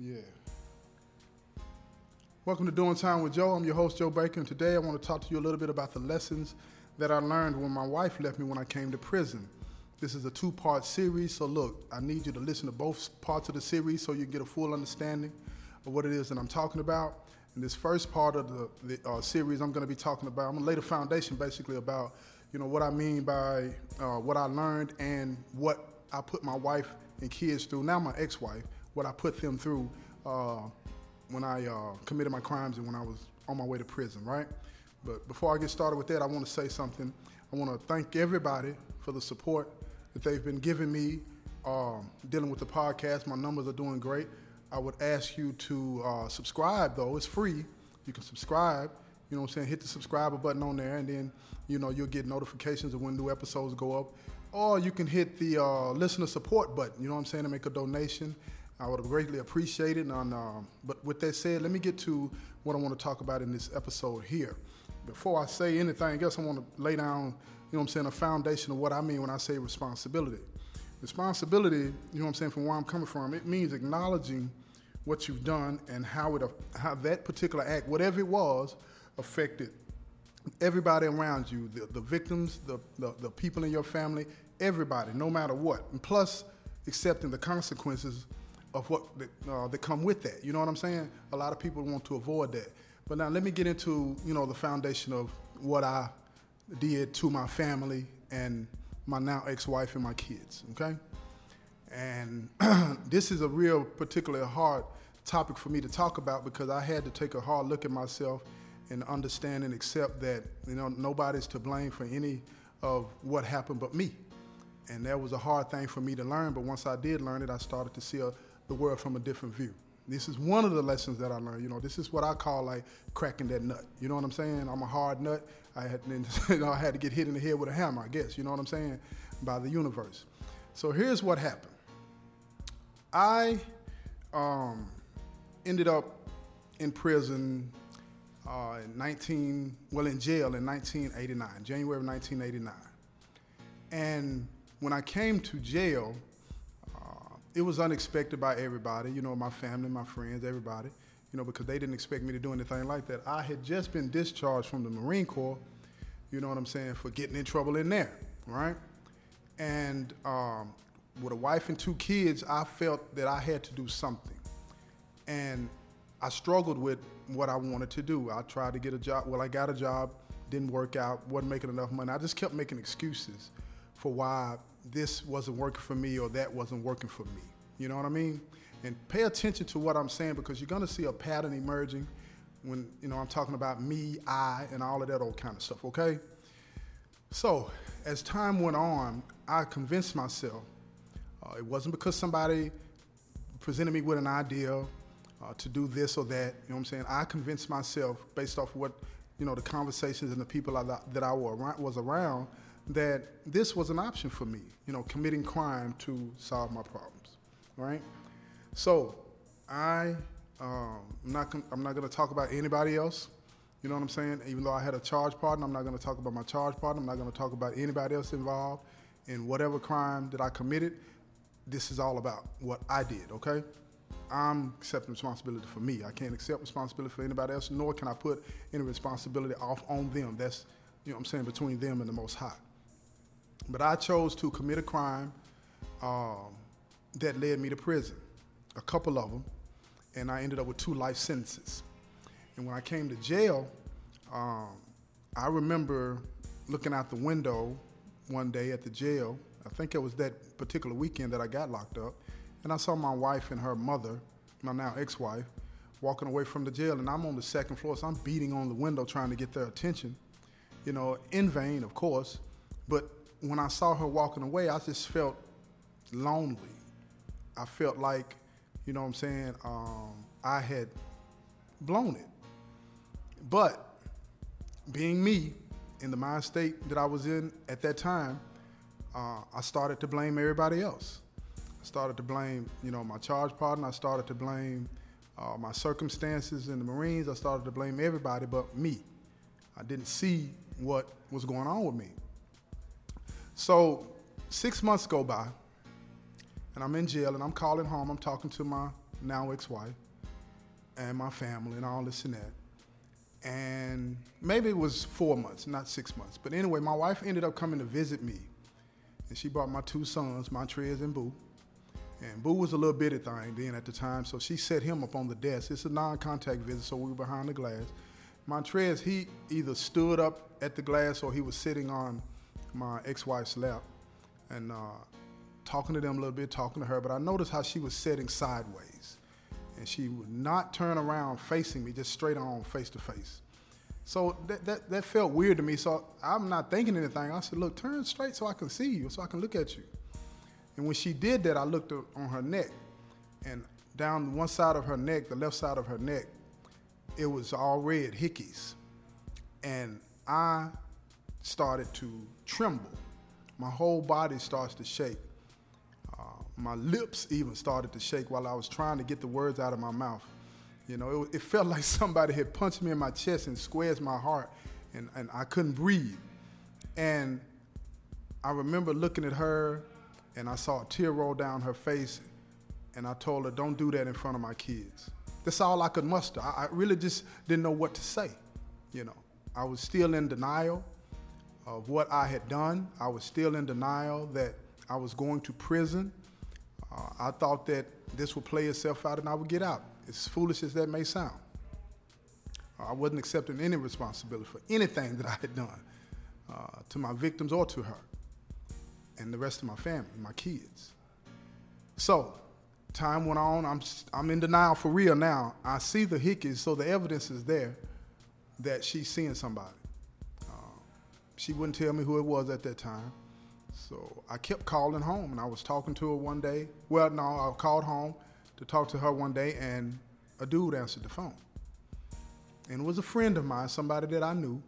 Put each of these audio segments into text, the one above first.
Yeah. Welcome to Doing Time with Joe. I'm your host, Joe Baker, and today I want to talk to you a little bit about the lessons that I learned when my wife left me when I came to prison. This is a two part series, so look, I need you to listen to both parts of the series so you can get a full understanding of what it is that I'm talking about. In this first part of the, the uh, series, I'm going to be talking about, I'm going to lay the foundation basically about, you know, what I mean by uh, what I learned and what I put my wife and kids through, now my ex wife, what I put them through uh, when I uh, committed my crimes and when I was on my way to prison, right? But before I get started with that, I want to say something. I want to thank everybody for the support that they've been giving me um, dealing with the podcast. My numbers are doing great. I would ask you to uh, subscribe, though. It's free. You can subscribe. You know what I'm saying? Hit the subscriber button on there, and then, you know, you'll get notifications of when new episodes go up. Or you can hit the uh, listener support button, you know what I'm saying, to make a donation. I would have greatly appreciate it. And, um, but with that said, let me get to what I want to talk about in this episode here. Before I say anything else, I want to lay down, you know what I'm saying, a foundation of what I mean when I say responsibility. Responsibility, you know what I'm saying, from where I'm coming from, it means acknowledging what you've done and how it how that particular act, whatever it was, affected everybody around you, the, the victims, the, the, the people in your family, everybody, no matter what. And plus, accepting the consequences of what uh, that come with that. You know what I'm saying? A lot of people want to avoid that. But now let me get into you know the foundation of what I did to my family and my now ex-wife and my kids. Okay, and this is a real particularly hard topic for me to talk about because I had to take a hard look at myself and understand and accept that you know nobody's to blame for any of what happened but me. And that was a hard thing for me to learn, but once I did learn it, I started to see a, the world from a different view. This is one of the lessons that I learned. You know, this is what I call like cracking that nut. You know what I'm saying? I'm a hard nut. I had, you know, I had to get hit in the head with a hammer, I guess. You know what I'm saying? By the universe. So here's what happened. I um, ended up in prison uh, in 19, well, in jail in 1989, January of 1989. And when I came to jail, it was unexpected by everybody, you know, my family, my friends, everybody, you know, because they didn't expect me to do anything like that. I had just been discharged from the Marine Corps, you know what I'm saying, for getting in trouble in there, right? And um, with a wife and two kids, I felt that I had to do something. And I struggled with what I wanted to do. I tried to get a job. Well, I got a job, didn't work out, wasn't making enough money. I just kept making excuses for why this wasn't working for me or that wasn't working for me. You know what I mean? And pay attention to what I'm saying because you're going to see a pattern emerging when, you know, I'm talking about me, I, and all of that old kind of stuff, okay? So, as time went on, I convinced myself uh, it wasn't because somebody presented me with an idea uh, to do this or that. You know what I'm saying? I convinced myself based off what you know the conversations and the people I, that I was around that this was an option for me. You know, committing crime to solve my problems. Right? So I um, I'm not I'm not going to talk about anybody else. You know what I'm saying? Even though I had a charge partner, I'm not going to talk about my charge partner. I'm not going to talk about anybody else involved in whatever crime that I committed. This is all about what I did. Okay? I'm accepting responsibility for me. I can't accept responsibility for anybody else, nor can I put any responsibility off on them. That's, you know what I'm saying, between them and the Most High. But I chose to commit a crime um, that led me to prison, a couple of them, and I ended up with two life sentences. And when I came to jail, um, I remember looking out the window one day at the jail. I think it was that particular weekend that I got locked up and I saw my wife and her mother, my now ex wife, walking away from the jail. And I'm on the second floor, so I'm beating on the window trying to get their attention, you know, in vain, of course. But when I saw her walking away, I just felt lonely. I felt like, you know what I'm saying, um, I had blown it. But being me, in the mind state that I was in at that time, uh, I started to blame everybody else I started to blame, you know, my charge partner. I started to blame uh, my circumstances in the Marines. I started to blame everybody but me. I didn't see what was going on with me. So six months go by, and I'm in jail, and I'm calling home. I'm talking to my now ex-wife, and my family and all this and that. And maybe it was four months, not six months. But anyway, my wife ended up coming to visit me. And she brought my two sons, Montrez and Boo. And Boo was a little bitty thing then at the time, so she set him up on the desk. It's a non-contact visit, so we were behind the glass. Montrez, he either stood up at the glass or he was sitting on my ex-wife's lap and uh, talking to them a little bit, talking to her. But I noticed how she was sitting sideways, and she would not turn around facing me, just straight on, face to face. So that, that, that felt weird to me. So I'm not thinking anything. I said, look, turn straight so I can see you, so I can look at you. And when she did that, I looked on her neck, and down one side of her neck, the left side of her neck, it was all red hickeys. And I started to tremble. My whole body starts to shake. Uh, my lips even started to shake while I was trying to get the words out of my mouth. You know, it, it felt like somebody had punched me in my chest and squared my heart, and, and I couldn't breathe. And I remember looking at her and I saw a tear roll down her face, and I told her, Don't do that in front of my kids. That's all I could muster. I, I really just didn't know what to say. You know, I was still in denial of what I had done. I was still in denial that I was going to prison. Uh, I thought that this would play itself out and I would get out, as foolish as that may sound. I wasn't accepting any responsibility for anything that I had done uh, to my victims or to her and the rest of my family, my kids. So, time went on. I'm, I'm in denial for real now. I see the hickeys, so the evidence is there that she's seeing somebody. She wouldn't tell me who it was at that time. So I kept calling home, and I was talking to her one day. Well, no, I called home to talk to her one day, and a dude answered the phone. And it was a friend of mine, somebody that I knew,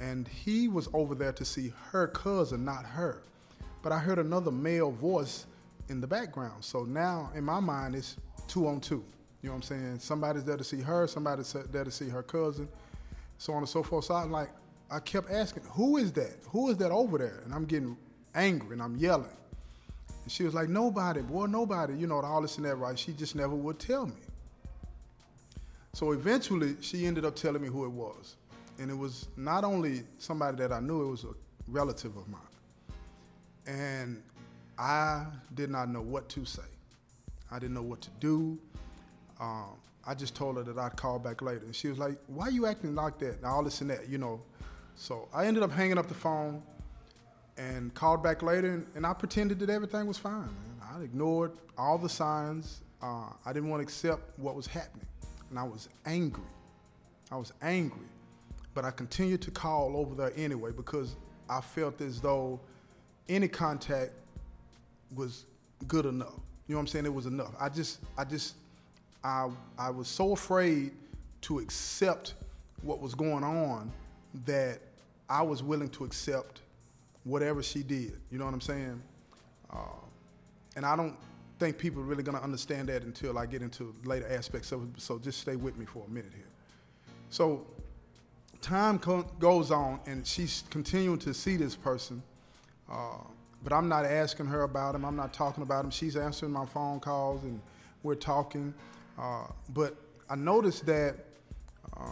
and he was over there to see her cousin, not her but I heard another male voice in the background. So now in my mind, it's two on two. You know what I'm saying? Somebody's there to see her, somebody's there to see her cousin, so on and so forth. So I'm like, I kept asking, who is that? Who is that over there? And I'm getting angry and I'm yelling. And she was like, nobody, boy, nobody. You know, all this and that, right? She just never would tell me. So eventually, she ended up telling me who it was. And it was not only somebody that I knew, it was a relative of mine. And I did not know what to say. I didn't know what to do. Um, I just told her that I'd call back later. And she was like, Why are you acting like that? And all this and that, you know. So I ended up hanging up the phone and called back later, and, and I pretended that everything was fine. Man. I ignored all the signs. Uh, I didn't want to accept what was happening. And I was angry. I was angry. But I continued to call over there anyway because I felt as though any contact was good enough. You know what I'm saying? It was enough. I just, I just, I, I was so afraid to accept what was going on that I was willing to accept whatever she did. You know what I'm saying? Uh, and I don't think people are really going to understand that until I get into later aspects of it. So just stay with me for a minute here. So time co- goes on, and she's continuing to see this person uh, but I'm not asking her about him. I'm not talking about him. She's answering my phone calls and we're talking. Uh, but I noticed that uh,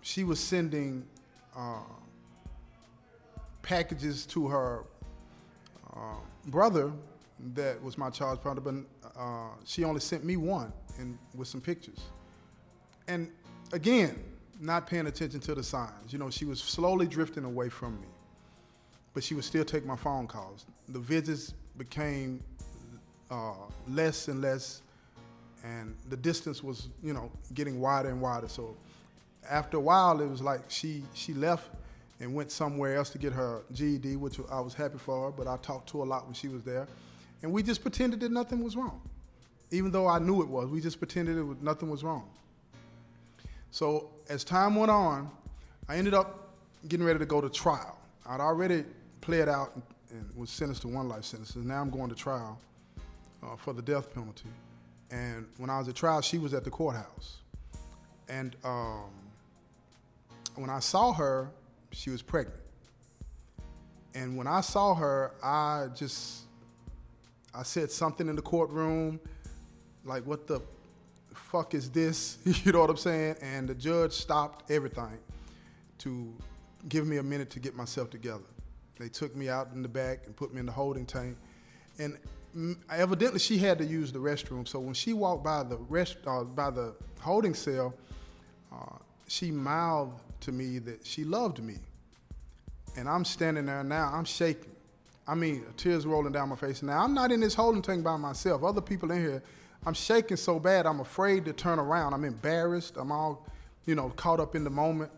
she was sending uh, packages to her uh, brother that was my charge partner, but uh, she only sent me one and with some pictures. And again, not paying attention to the signs. You know, she was slowly drifting away from me but she would still take my phone calls. The visits became uh, less and less, and the distance was, you know, getting wider and wider. So after a while, it was like she she left and went somewhere else to get her GED, which I was happy for her. But I talked to her a lot when she was there, and we just pretended that nothing was wrong, even though I knew it was. We just pretended it was, nothing was wrong. So as time went on, I ended up getting ready to go to trial. I'd already pled out and was sentenced to one life sentence. Now I'm going to trial uh, for the death penalty. And when I was at trial, she was at the courthouse. And um, when I saw her, she was pregnant. And when I saw her, I just, I said something in the courtroom, like, what the fuck is this? you know what I'm saying? And the judge stopped everything to give me a minute to get myself together. They took me out in the back and put me in the holding tank. And evidently she had to use the restroom. So when she walked by the rest, uh, by the holding cell, uh, she mouthed to me that she loved me. And I'm standing there now, I'm shaking. I mean, tears rolling down my face. Now, I'm not in this holding tank by myself. Other people in here, I'm shaking so bad, I'm afraid to turn around. I'm embarrassed. I'm all, you know, caught up in the moment.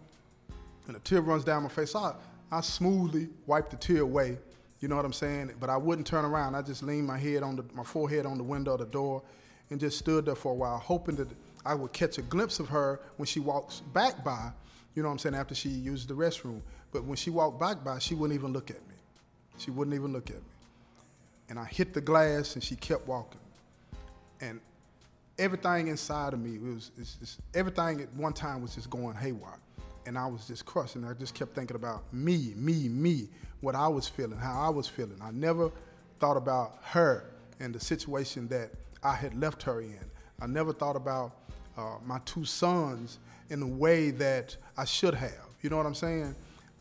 And a tear runs down my face. So I, I smoothly wipe the tear away. You know what I'm saying? But I wouldn't turn around. I just leaned my head on the, my forehead on the window of the door and just stood there for a while, hoping that I would catch a glimpse of her when she walks back by, you know what I'm saying, after she used the restroom. But when she walked back by, she wouldn't even look at me. She wouldn't even look at me. And I hit the glass and she kept walking. And everything inside of me was it's, everything at one time was just going haywire. And I was just crushed. And I just kept thinking about me, me, me, what I was feeling, how I was feeling. I never thought about her and the situation that I had left her in. I never thought about uh, my two sons in the way that I should have. You know what I'm saying?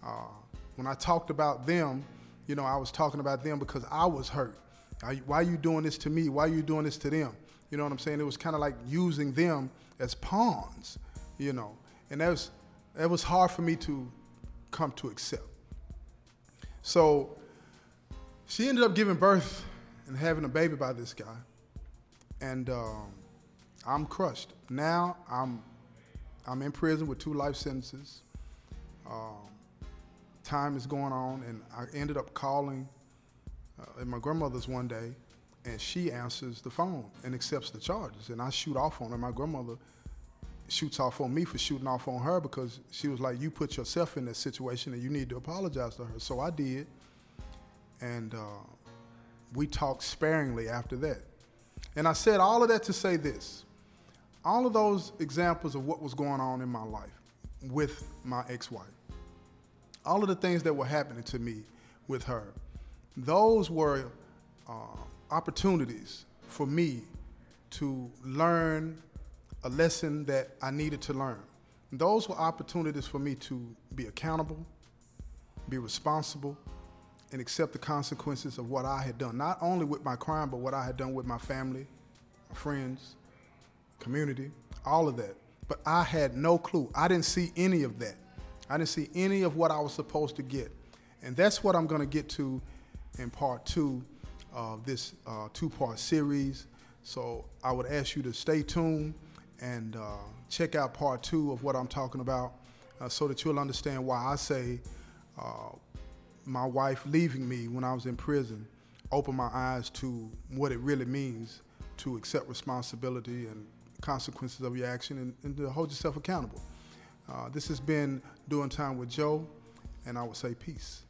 Uh, when I talked about them, you know, I was talking about them because I was hurt. Why are you doing this to me? Why are you doing this to them? You know what I'm saying? It was kind of like using them as pawns, you know. And that was, that was hard for me to come to accept. So she ended up giving birth and having a baby by this guy. And um, I'm crushed. Now I'm, I'm in prison with two life sentences. Um, time is going on, and I ended up calling uh, at my grandmother's one day, and she answers the phone and accepts the charges, and I shoot off on her. My grandmother shoots off on me for shooting off on her because she was like, "You put yourself in this situation, and you need to apologize to her." So I did, and uh, we talked sparingly after that. And I said all of that to say this: all of those examples of what was going on in my life with my ex-wife all of the things that were happening to me with her, those were uh, opportunities for me to learn a lesson that I needed to learn. Those were opportunities for me to be accountable, be responsible, and accept the consequences of what I had done, not only with my crime, but what I had done with my family, my friends, community, all of that. But I had no clue. I didn't see any of that. I didn't see any of what I was supposed to get. And that's what I'm going to get to in part two of this uh, two part series. So I would ask you to stay tuned and uh, check out part two of what I'm talking about uh, so that you'll understand why I say uh, my wife leaving me when I was in prison opened my eyes to what it really means to accept responsibility and consequences of your action and, and to hold yourself accountable. Uh, this has been Doing Time with Joe, and I would say peace.